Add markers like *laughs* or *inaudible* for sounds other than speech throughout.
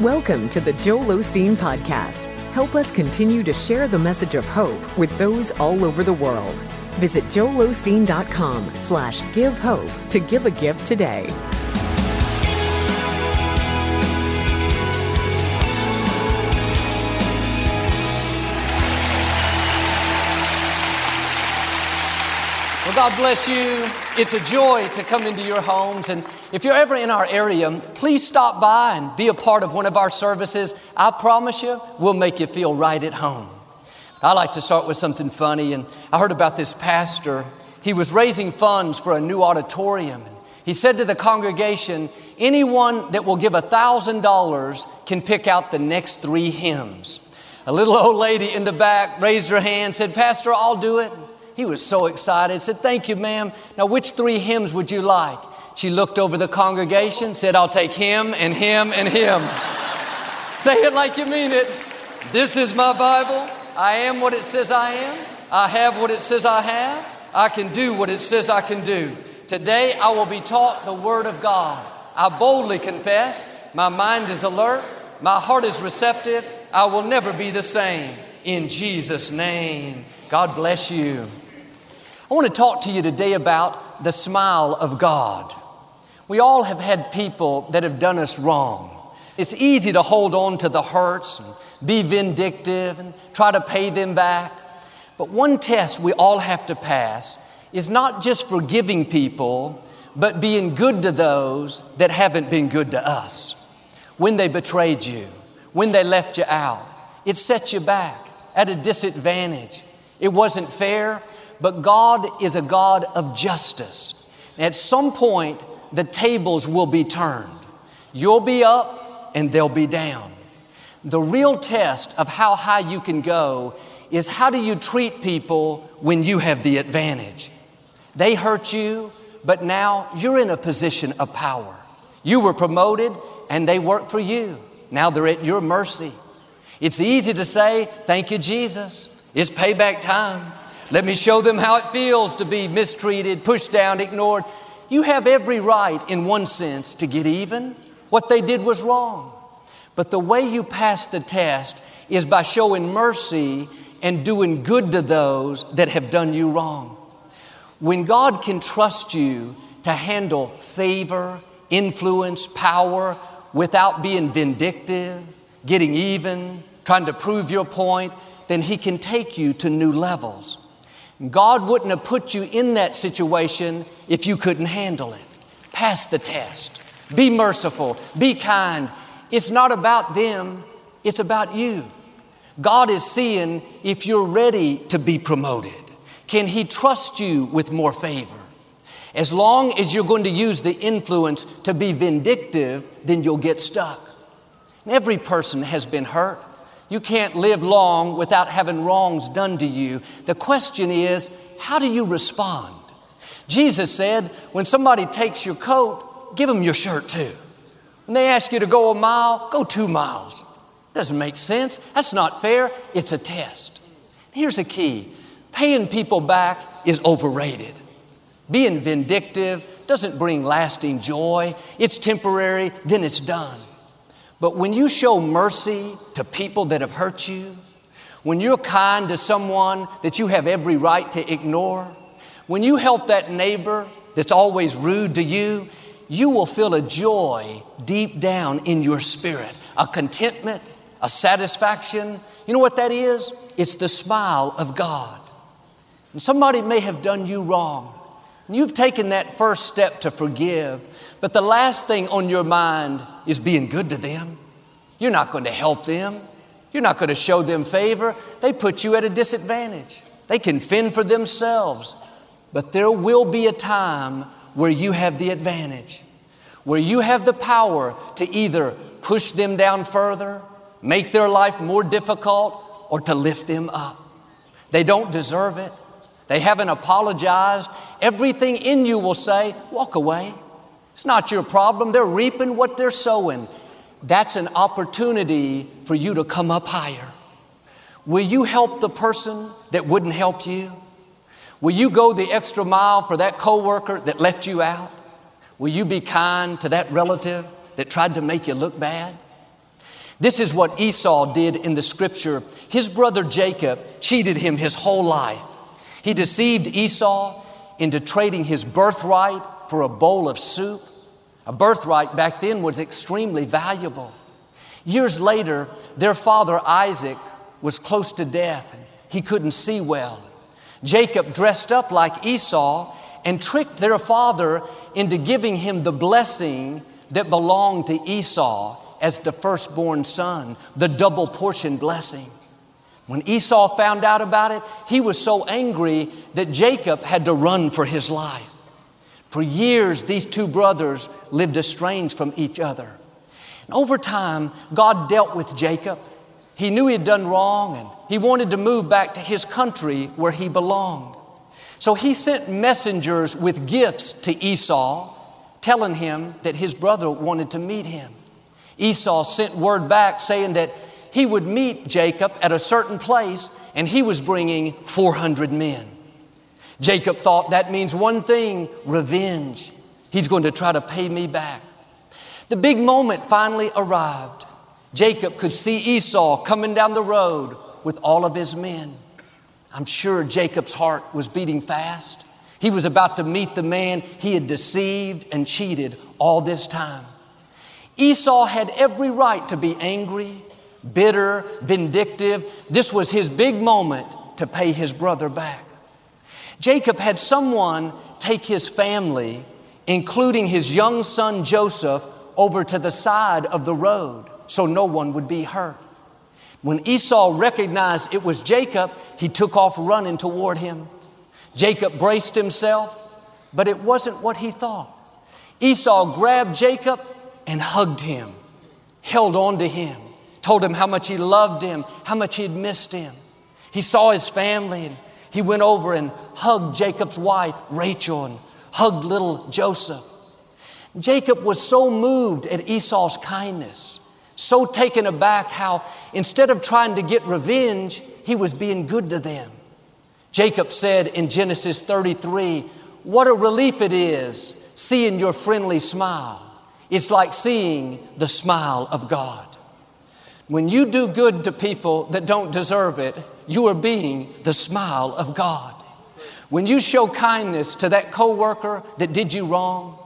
Welcome to the Joel Osteen Podcast. Help us continue to share the message of hope with those all over the world. Visit joelosteen.com slash give hope to give a gift today. Well, God bless you. It's a joy to come into your homes. And if you're ever in our area, please stop by and be a part of one of our services. I promise you, we'll make you feel right at home. I like to start with something funny. And I heard about this pastor. He was raising funds for a new auditorium. He said to the congregation, anyone that will give a $1,000 can pick out the next three hymns. A little old lady in the back raised her hand, said, Pastor, I'll do it. He was so excited, said, Thank you, ma'am. Now, which three hymns would you like? She looked over the congregation, said, I'll take him and him and him. *laughs* Say it like you mean it. This is my Bible. I am what it says I am. I have what it says I have. I can do what it says I can do. Today I will be taught the Word of God. I boldly confess, my mind is alert, my heart is receptive. I will never be the same. In Jesus' name, God bless you. I want to talk to you today about the smile of God. We all have had people that have done us wrong. It's easy to hold on to the hurts and be vindictive and try to pay them back. But one test we all have to pass is not just forgiving people, but being good to those that haven't been good to us. When they betrayed you, when they left you out, it set you back at a disadvantage. It wasn't fair, but God is a God of justice. At some point, the tables will be turned. You'll be up and they'll be down. The real test of how high you can go is how do you treat people when you have the advantage? They hurt you, but now you're in a position of power. You were promoted and they work for you. Now they're at your mercy. It's easy to say, Thank you, Jesus. It's payback time. Let me show them how it feels to be mistreated, pushed down, ignored. You have every right, in one sense, to get even. What they did was wrong. But the way you pass the test is by showing mercy and doing good to those that have done you wrong. When God can trust you to handle favor, influence, power without being vindictive, getting even, trying to prove your point, then He can take you to new levels. God wouldn't have put you in that situation if you couldn't handle it. Pass the test. Be merciful. Be kind. It's not about them, it's about you. God is seeing if you're ready to be promoted. Can He trust you with more favor? As long as you're going to use the influence to be vindictive, then you'll get stuck. And every person has been hurt. You can't live long without having wrongs done to you. The question is, how do you respond? Jesus said, when somebody takes your coat, give them your shirt too. When they ask you to go a mile, go two miles. Doesn't make sense. That's not fair. It's a test. Here's a key paying people back is overrated. Being vindictive doesn't bring lasting joy, it's temporary, then it's done. But when you show mercy to people that have hurt you, when you're kind to someone that you have every right to ignore, when you help that neighbor that's always rude to you, you will feel a joy deep down in your spirit, a contentment, a satisfaction. You know what that is? It's the smile of God. And somebody may have done you wrong. And you've taken that first step to forgive, but the last thing on your mind is being good to them. You're not going to help them. You're not going to show them favor. They put you at a disadvantage. They can fend for themselves. But there will be a time where you have the advantage, where you have the power to either push them down further, make their life more difficult, or to lift them up. They don't deserve it. They haven't apologized. Everything in you will say, walk away. It's not your problem. They're reaping what they're sowing. That's an opportunity for you to come up higher. Will you help the person that wouldn't help you? Will you go the extra mile for that coworker that left you out? Will you be kind to that relative that tried to make you look bad? This is what Esau did in the scripture. His brother Jacob cheated him his whole life. He deceived Esau into trading his birthright for a bowl of soup. A birthright back then was extremely valuable. Years later, their father Isaac was close to death. He couldn't see well. Jacob dressed up like Esau and tricked their father into giving him the blessing that belonged to Esau as the firstborn son, the double portion blessing. When Esau found out about it, he was so angry that Jacob had to run for his life. For years, these two brothers lived estranged from each other. And over time, God dealt with Jacob. He knew he had done wrong and he wanted to move back to his country where he belonged. So he sent messengers with gifts to Esau, telling him that his brother wanted to meet him. Esau sent word back saying that he would meet Jacob at a certain place and he was bringing 400 men. Jacob thought that means one thing revenge. He's going to try to pay me back. The big moment finally arrived. Jacob could see Esau coming down the road with all of his men. I'm sure Jacob's heart was beating fast. He was about to meet the man he had deceived and cheated all this time. Esau had every right to be angry, bitter, vindictive. This was his big moment to pay his brother back. Jacob had someone take his family, including his young son Joseph, over to the side of the road so no one would be hurt. When Esau recognized it was Jacob, he took off running toward him. Jacob braced himself, but it wasn't what he thought. Esau grabbed Jacob and hugged him, held on to him, told him how much he loved him, how much he'd missed him. He saw his family and he went over and hugged Jacob's wife, Rachel, and hugged little Joseph. Jacob was so moved at Esau's kindness, so taken aback how instead of trying to get revenge, he was being good to them. Jacob said in Genesis 33, What a relief it is seeing your friendly smile. It's like seeing the smile of God. When you do good to people that don't deserve it, you are being the smile of God. When you show kindness to that coworker that did you wrong,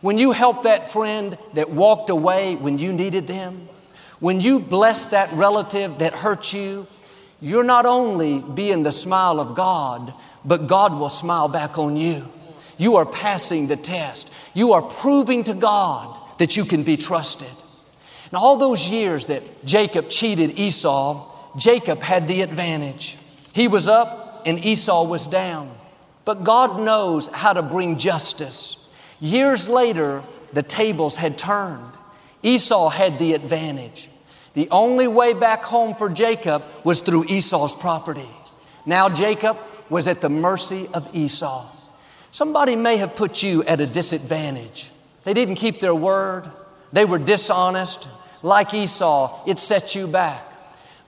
when you help that friend that walked away when you needed them, when you bless that relative that hurt you, you're not only being the smile of God, but God will smile back on you. You are passing the test. You are proving to God that you can be trusted. And all those years that Jacob cheated Esau, Jacob had the advantage. He was up and Esau was down. But God knows how to bring justice. Years later, the tables had turned. Esau had the advantage. The only way back home for Jacob was through Esau's property. Now Jacob was at the mercy of Esau. Somebody may have put you at a disadvantage. They didn't keep their word. They were dishonest. Like Esau, it set you back.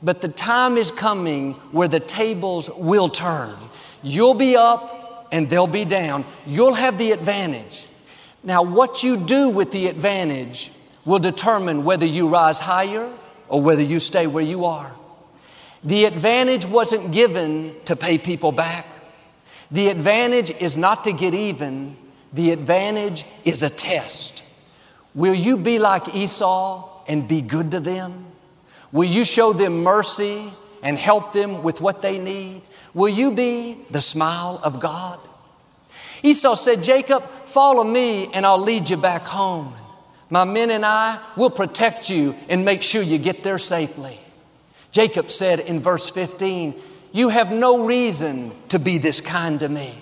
But the time is coming where the tables will turn. You'll be up and they'll be down. You'll have the advantage. Now, what you do with the advantage will determine whether you rise higher or whether you stay where you are. The advantage wasn't given to pay people back. The advantage is not to get even, the advantage is a test. Will you be like Esau and be good to them? Will you show them mercy and help them with what they need? Will you be the smile of God? Esau said, Jacob, follow me and I'll lead you back home. My men and I will protect you and make sure you get there safely. Jacob said in verse 15, You have no reason to be this kind to me.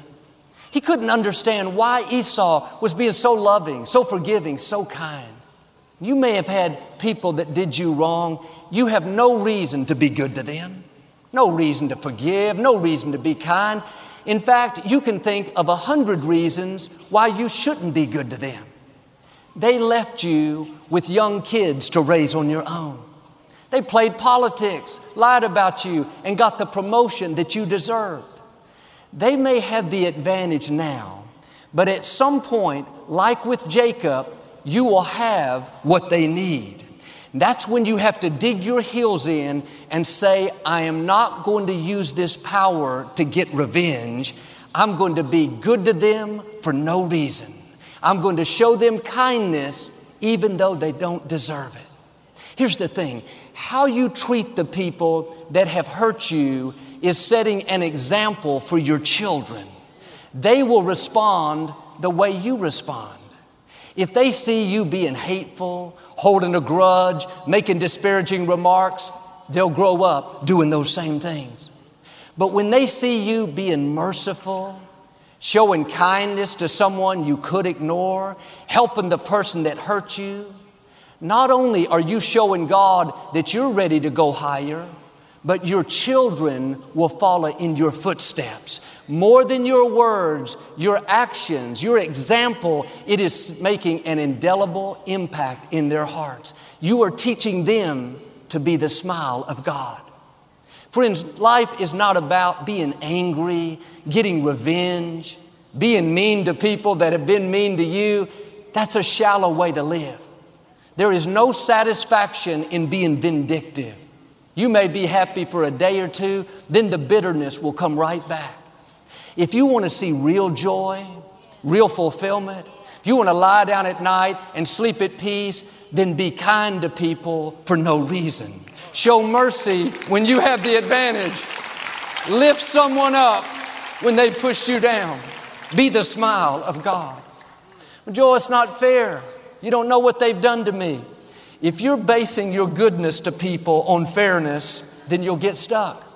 He couldn't understand why Esau was being so loving, so forgiving, so kind. You may have had people that did you wrong. You have no reason to be good to them, no reason to forgive, no reason to be kind. In fact, you can think of a hundred reasons why you shouldn't be good to them. They left you with young kids to raise on your own. They played politics, lied about you, and got the promotion that you deserved. They may have the advantage now, but at some point, like with Jacob, you will have what they need. That's when you have to dig your heels in and say, I am not going to use this power to get revenge. I'm going to be good to them for no reason. I'm going to show them kindness even though they don't deserve it. Here's the thing how you treat the people that have hurt you is setting an example for your children. They will respond the way you respond. If they see you being hateful, holding a grudge, making disparaging remarks, they'll grow up doing those same things. But when they see you being merciful, showing kindness to someone you could ignore, helping the person that hurt you, not only are you showing God that you're ready to go higher, but your children will follow in your footsteps. More than your words, your actions, your example, it is making an indelible impact in their hearts. You are teaching them to be the smile of God. Friends, life is not about being angry, getting revenge, being mean to people that have been mean to you. That's a shallow way to live. There is no satisfaction in being vindictive. You may be happy for a day or two, then the bitterness will come right back. If you want to see real joy, real fulfillment, if you want to lie down at night and sleep at peace, then be kind to people for no reason. Show mercy when you have the advantage. Lift someone up when they push you down. Be the smile of God. Joel, it's not fair. You don't know what they've done to me. If you're basing your goodness to people on fairness, then you'll get stuck.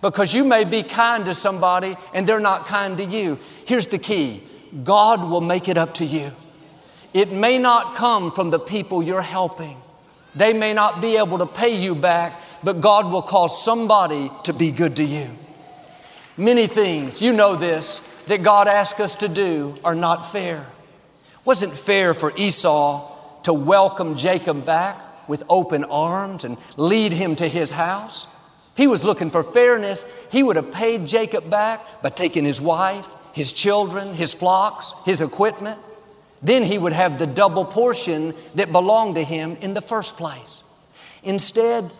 Because you may be kind to somebody and they're not kind to you. Here's the key God will make it up to you. It may not come from the people you're helping. They may not be able to pay you back, but God will cause somebody to be good to you. Many things, you know this, that God asks us to do are not fair. Wasn't fair for Esau to welcome Jacob back with open arms and lead him to his house. He was looking for fairness. He would have paid Jacob back by taking his wife, his children, his flocks, his equipment. Then he would have the double portion that belonged to him in the first place. Instead,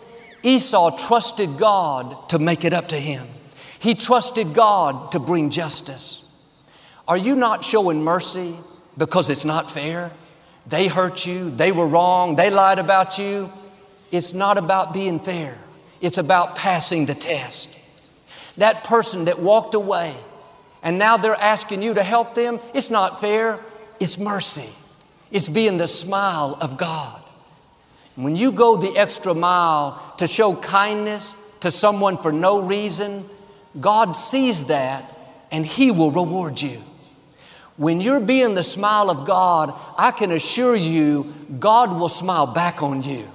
Esau trusted God to make it up to him. He trusted God to bring justice. Are you not showing mercy because it's not fair? They hurt you, they were wrong, they lied about you. It's not about being fair, it's about passing the test. That person that walked away and now they're asking you to help them, it's not fair, it's mercy. It's being the smile of God. When you go the extra mile to show kindness to someone for no reason, God sees that and He will reward you. When you're being the smile of God, I can assure you, God will smile back on you.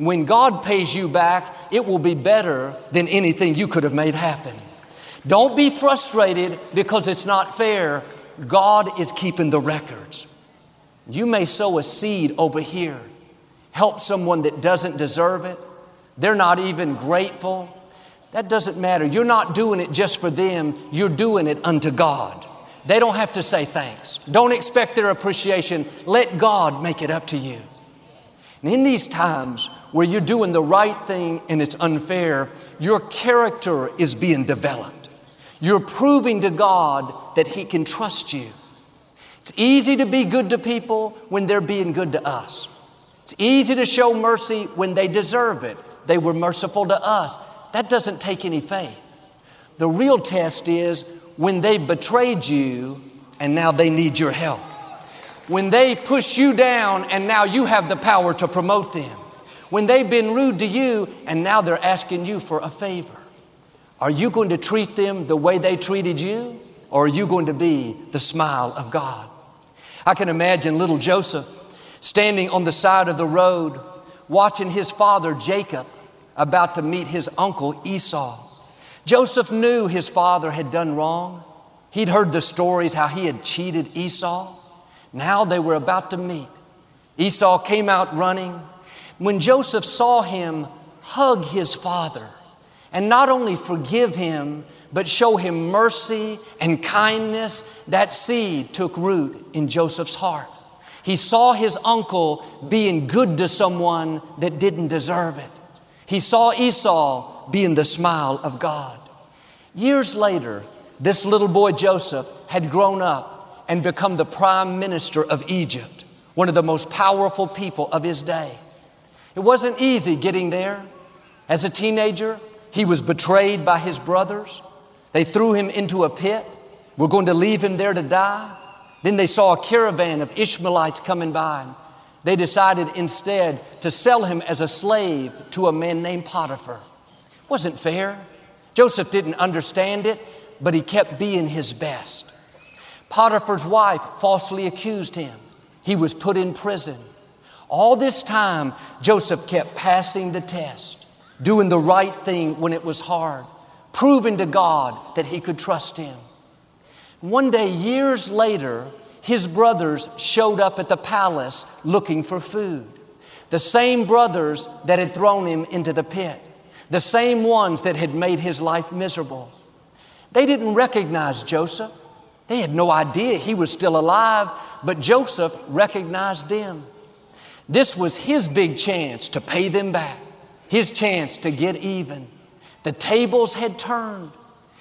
When God pays you back, it will be better than anything you could have made happen. Don't be frustrated because it's not fair. God is keeping the records. You may sow a seed over here, help someone that doesn't deserve it. They're not even grateful. That doesn't matter. You're not doing it just for them, you're doing it unto God. They don't have to say thanks. Don't expect their appreciation. Let God make it up to you. And in these times where you're doing the right thing and it's unfair, your character is being developed. You're proving to God that He can trust you. It's easy to be good to people when they're being good to us. It's easy to show mercy when they deserve it. They were merciful to us. That doesn't take any faith. The real test is when they betrayed you and now they need your help. When they push you down and now you have the power to promote them. When they've been rude to you and now they're asking you for a favor. Are you going to treat them the way they treated you? Or are you going to be the smile of God? I can imagine little Joseph standing on the side of the road watching his father Jacob about to meet his uncle Esau. Joseph knew his father had done wrong. He'd heard the stories how he had cheated Esau. Now they were about to meet. Esau came out running. When Joseph saw him hug his father and not only forgive him, but show him mercy and kindness, that seed took root in Joseph's heart. He saw his uncle being good to someone that didn't deserve it. He saw Esau being the smile of God. Years later, this little boy Joseph had grown up and become the prime minister of Egypt, one of the most powerful people of his day. It wasn't easy getting there. As a teenager, he was betrayed by his brothers. They threw him into a pit. We're going to leave him there to die. Then they saw a caravan of Ishmaelites coming by. They decided instead to sell him as a slave to a man named Potiphar. Wasn't fair. Joseph didn't understand it, but he kept being his best. Potiphar's wife falsely accused him. He was put in prison. All this time, Joseph kept passing the test, doing the right thing when it was hard, proving to God that he could trust him. One day, years later, his brothers showed up at the palace looking for food. The same brothers that had thrown him into the pit, the same ones that had made his life miserable. They didn't recognize Joseph. They had no idea he was still alive, but Joseph recognized them. This was his big chance to pay them back, his chance to get even. The tables had turned.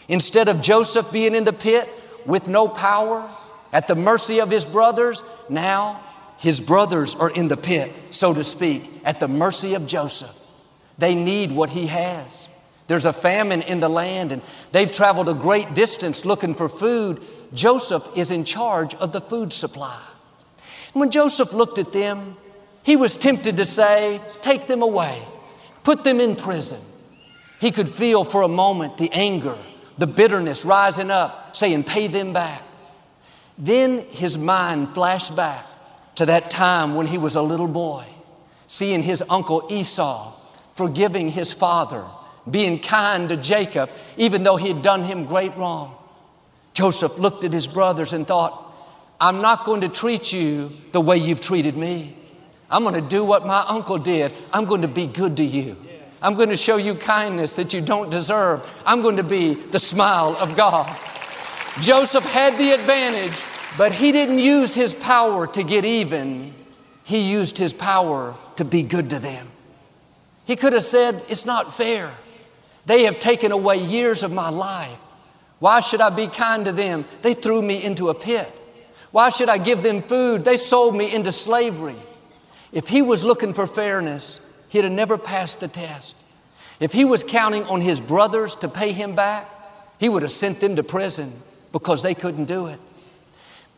Instead of Joseph being in the pit, with no power, at the mercy of his brothers, now his brothers are in the pit, so to speak, at the mercy of Joseph. They need what he has. There's a famine in the land, and they've traveled a great distance looking for food. Joseph is in charge of the food supply. And when Joseph looked at them, he was tempted to say, Take them away, put them in prison. He could feel for a moment the anger the bitterness rising up, saying, Pay them back. Then his mind flashed back to that time when he was a little boy, seeing his uncle Esau forgiving his father, being kind to Jacob, even though he had done him great wrong. Joseph looked at his brothers and thought, I'm not going to treat you the way you've treated me. I'm going to do what my uncle did. I'm going to be good to you. I'm going to show you kindness that you don't deserve. I'm going to be the smile of God. Joseph had the advantage, but he didn't use his power to get even. He used his power to be good to them. He could have said, It's not fair. They have taken away years of my life. Why should I be kind to them? They threw me into a pit. Why should I give them food? They sold me into slavery. If he was looking for fairness, he'd have never passed the test. If he was counting on his brothers to pay him back, he would have sent them to prison because they couldn't do it.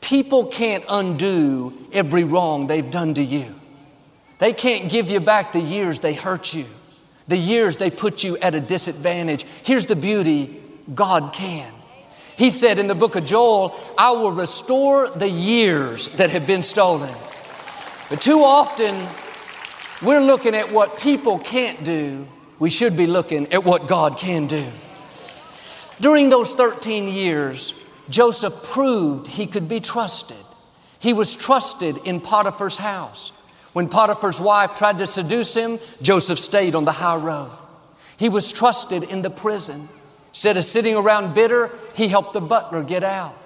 People can't undo every wrong they've done to you. They can't give you back the years they hurt you, the years they put you at a disadvantage. Here's the beauty God can. He said in the book of Joel, I will restore the years that have been stolen. But too often, we're looking at what people can't do. We should be looking at what God can do. During those 13 years, Joseph proved he could be trusted. He was trusted in Potiphar's house. When Potiphar's wife tried to seduce him, Joseph stayed on the high road. He was trusted in the prison. Instead of sitting around bitter, he helped the butler get out.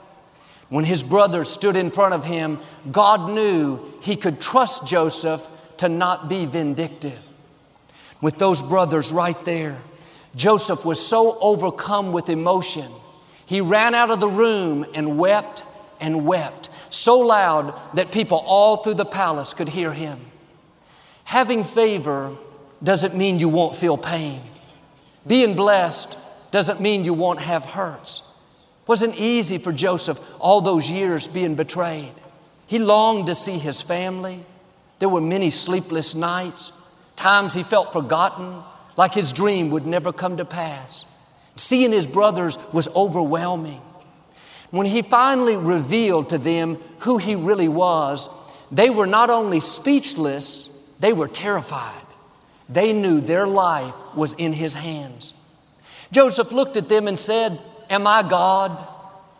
When his brothers stood in front of him, God knew he could trust Joseph to not be vindictive. With those brothers right there, Joseph was so overcome with emotion, he ran out of the room and wept and wept so loud that people all through the palace could hear him. Having favor doesn't mean you won't feel pain. Being blessed doesn't mean you won't have hurts. Wasn't easy for Joseph all those years being betrayed. He longed to see his family. There were many sleepless nights, times he felt forgotten, like his dream would never come to pass. Seeing his brothers was overwhelming. When he finally revealed to them who he really was, they were not only speechless, they were terrified. They knew their life was in his hands. Joseph looked at them and said, Am I God?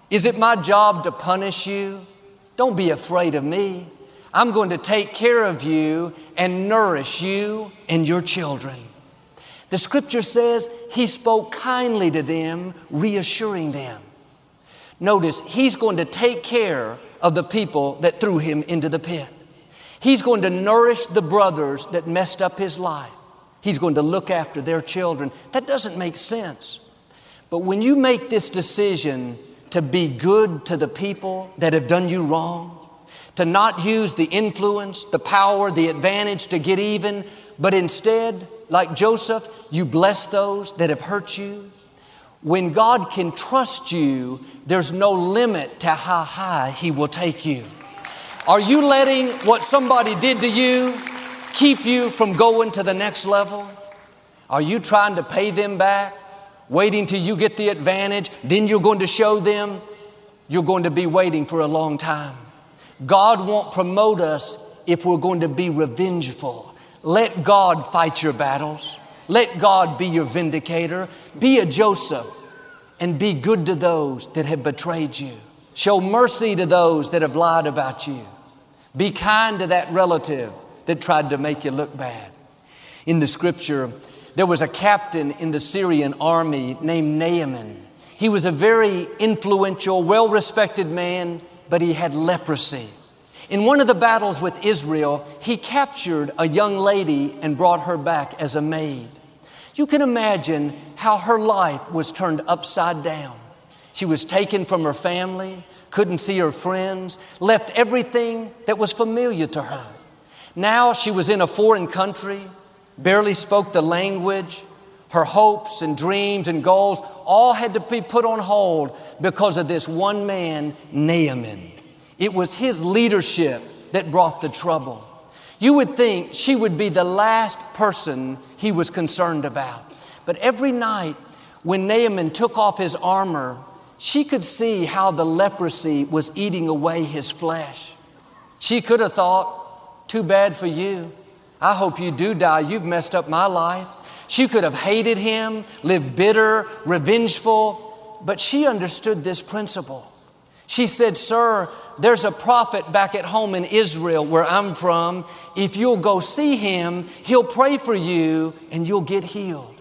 Is it my job to punish you? Don't be afraid of me. I'm going to take care of you and nourish you and your children. The scripture says he spoke kindly to them, reassuring them. Notice, he's going to take care of the people that threw him into the pit. He's going to nourish the brothers that messed up his life. He's going to look after their children. That doesn't make sense. But when you make this decision to be good to the people that have done you wrong, to not use the influence, the power, the advantage to get even, but instead, like Joseph, you bless those that have hurt you. When God can trust you, there's no limit to how high He will take you. Are you letting what somebody did to you keep you from going to the next level? Are you trying to pay them back? Waiting till you get the advantage, then you're going to show them? You're going to be waiting for a long time. God won't promote us if we're going to be revengeful. Let God fight your battles. Let God be your vindicator. Be a Joseph and be good to those that have betrayed you. Show mercy to those that have lied about you. Be kind to that relative that tried to make you look bad. In the scripture, there was a captain in the Syrian army named Naaman. He was a very influential, well respected man, but he had leprosy. In one of the battles with Israel, he captured a young lady and brought her back as a maid. You can imagine how her life was turned upside down. She was taken from her family, couldn't see her friends, left everything that was familiar to her. Now she was in a foreign country, barely spoke the language. Her hopes and dreams and goals all had to be put on hold because of this one man, Naaman. It was his leadership that brought the trouble. You would think she would be the last person he was concerned about. But every night when Naaman took off his armor, she could see how the leprosy was eating away his flesh. She could have thought, too bad for you. I hope you do die. You've messed up my life. She could have hated him, lived bitter, revengeful, but she understood this principle. She said, Sir, there's a prophet back at home in Israel where I'm from. If you'll go see him, he'll pray for you and you'll get healed.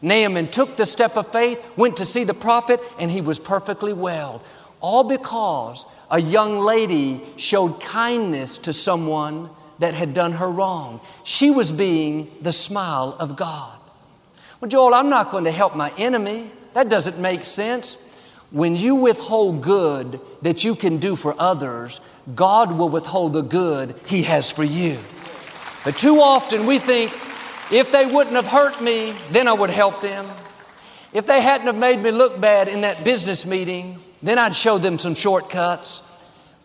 Naaman took the step of faith, went to see the prophet, and he was perfectly well. All because a young lady showed kindness to someone that had done her wrong. She was being the smile of God. Well, Joel, I'm not going to help my enemy. That doesn't make sense. When you withhold good that you can do for others, God will withhold the good He has for you. But too often we think, if they wouldn't have hurt me, then I would help them. If they hadn't have made me look bad in that business meeting, then I'd show them some shortcuts.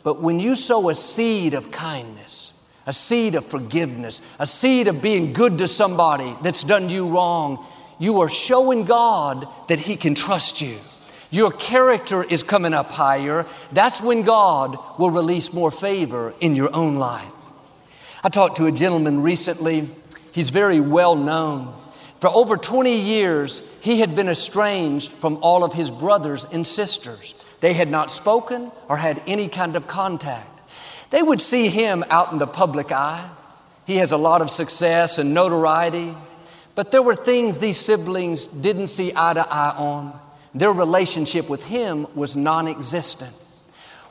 But when you sow a seed of kindness, a seed of forgiveness, a seed of being good to somebody that's done you wrong, you are showing God that He can trust you. Your character is coming up higher. That's when God will release more favor in your own life. I talked to a gentleman recently. He's very well known. For over 20 years, he had been estranged from all of his brothers and sisters. They had not spoken or had any kind of contact. They would see him out in the public eye. He has a lot of success and notoriety, but there were things these siblings didn't see eye to eye on. Their relationship with him was non existent.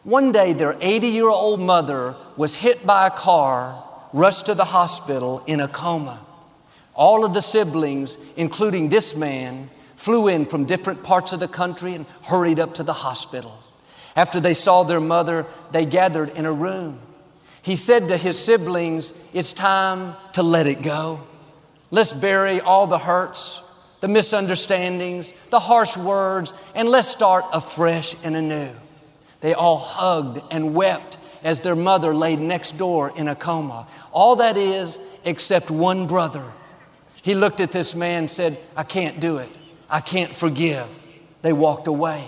One day, their 80 year old mother was hit by a car, rushed to the hospital in a coma. All of the siblings, including this man, flew in from different parts of the country and hurried up to the hospital. After they saw their mother, they gathered in a room. He said to his siblings, It's time to let it go. Let's bury all the hurts, the misunderstandings, the harsh words, and let's start afresh and anew. They all hugged and wept as their mother laid next door in a coma. All that is, except one brother. He looked at this man and said, I can't do it. I can't forgive. They walked away.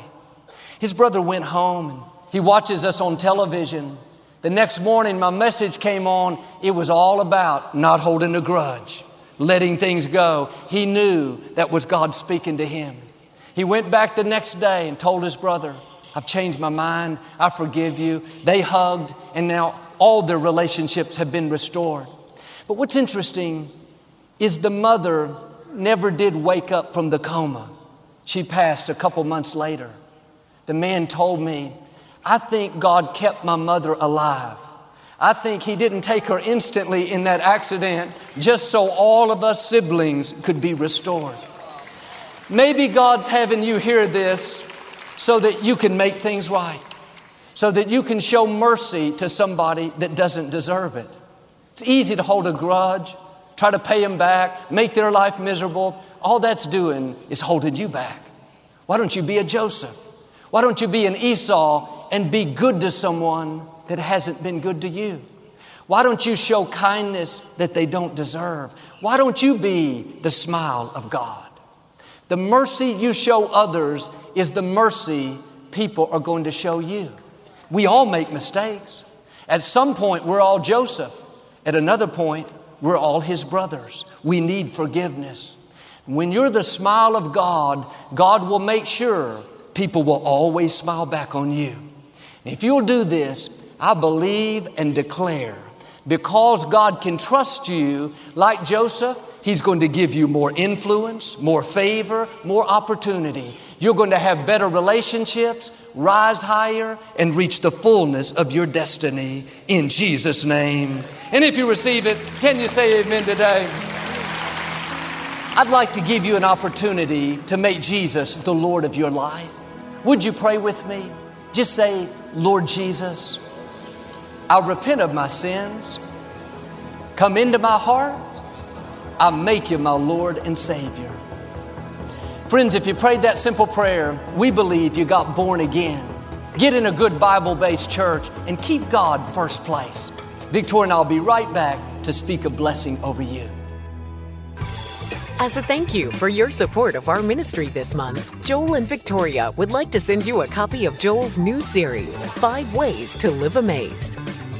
His brother went home and he watches us on television. The next morning, my message came on. It was all about not holding a grudge letting things go. He knew that was God speaking to him. He went back the next day and told his brother, I've changed my mind. I forgive you. They hugged, and now all their relationships have been restored. But what's interesting is the mother never did wake up from the coma. She passed a couple months later. The man told me, I think God kept my mother alive. I think he didn't take her instantly in that accident just so all of us siblings could be restored. Maybe God's having you hear this so that you can make things right, so that you can show mercy to somebody that doesn't deserve it. It's easy to hold a grudge, try to pay them back, make their life miserable. All that's doing is holding you back. Why don't you be a Joseph? Why don't you be an Esau and be good to someone that hasn't been good to you? Why don't you show kindness that they don't deserve? Why don't you be the smile of God? The mercy you show others is the mercy people are going to show you. We all make mistakes. At some point, we're all Joseph. At another point, we're all his brothers. We need forgiveness. When you're the smile of God, God will make sure people will always smile back on you. If you'll do this, I believe and declare because God can trust you like Joseph, He's going to give you more influence, more favor, more opportunity. You're going to have better relationships, rise higher, and reach the fullness of your destiny in Jesus' name. And if you receive it, can you say amen today? I'd like to give you an opportunity to make Jesus the Lord of your life. Would you pray with me? Just say, Lord Jesus, I repent of my sins. Come into my heart I make you my Lord and Savior. Friends, if you prayed that simple prayer, we believe you got born again. Get in a good Bible based church and keep God first place. Victoria and I'll be right back to speak a blessing over you. As a thank you for your support of our ministry this month, Joel and Victoria would like to send you a copy of Joel's new series, Five Ways to Live Amazed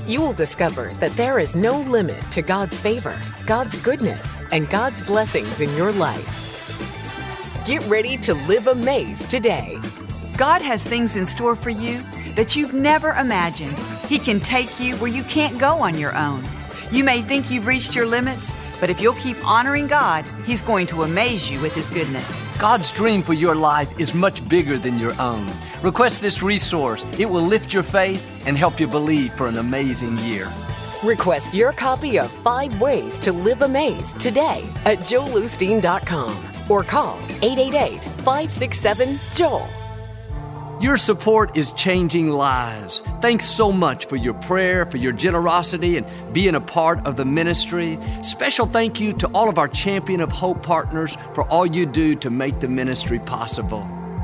you will discover that there is no limit to God's favor, God's goodness, and God's blessings in your life. Get ready to live amazed today. God has things in store for you that you've never imagined. He can take you where you can't go on your own. You may think you've reached your limits, but if you'll keep honoring God, He's going to amaze you with His goodness. God's dream for your life is much bigger than your own. Request this resource. It will lift your faith and help you believe for an amazing year. Request your copy of Five Ways to Live Amazed today at joelosteen.com or call 888 567 Joel. Your support is changing lives. Thanks so much for your prayer, for your generosity, and being a part of the ministry. Special thank you to all of our Champion of Hope partners for all you do to make the ministry possible.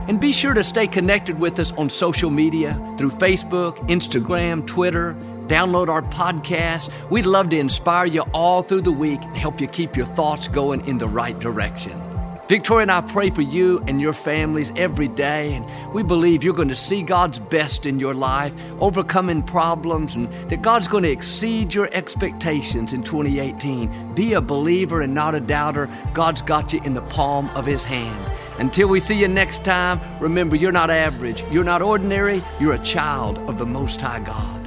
And be sure to stay connected with us on social media through Facebook, Instagram, Twitter. Download our podcast. We'd love to inspire you all through the week and help you keep your thoughts going in the right direction. Victoria and I pray for you and your families every day, and we believe you're going to see God's best in your life, overcoming problems, and that God's going to exceed your expectations in 2018. Be a believer and not a doubter. God's got you in the palm of His hand. Until we see you next time, remember you're not average, you're not ordinary, you're a child of the Most High God.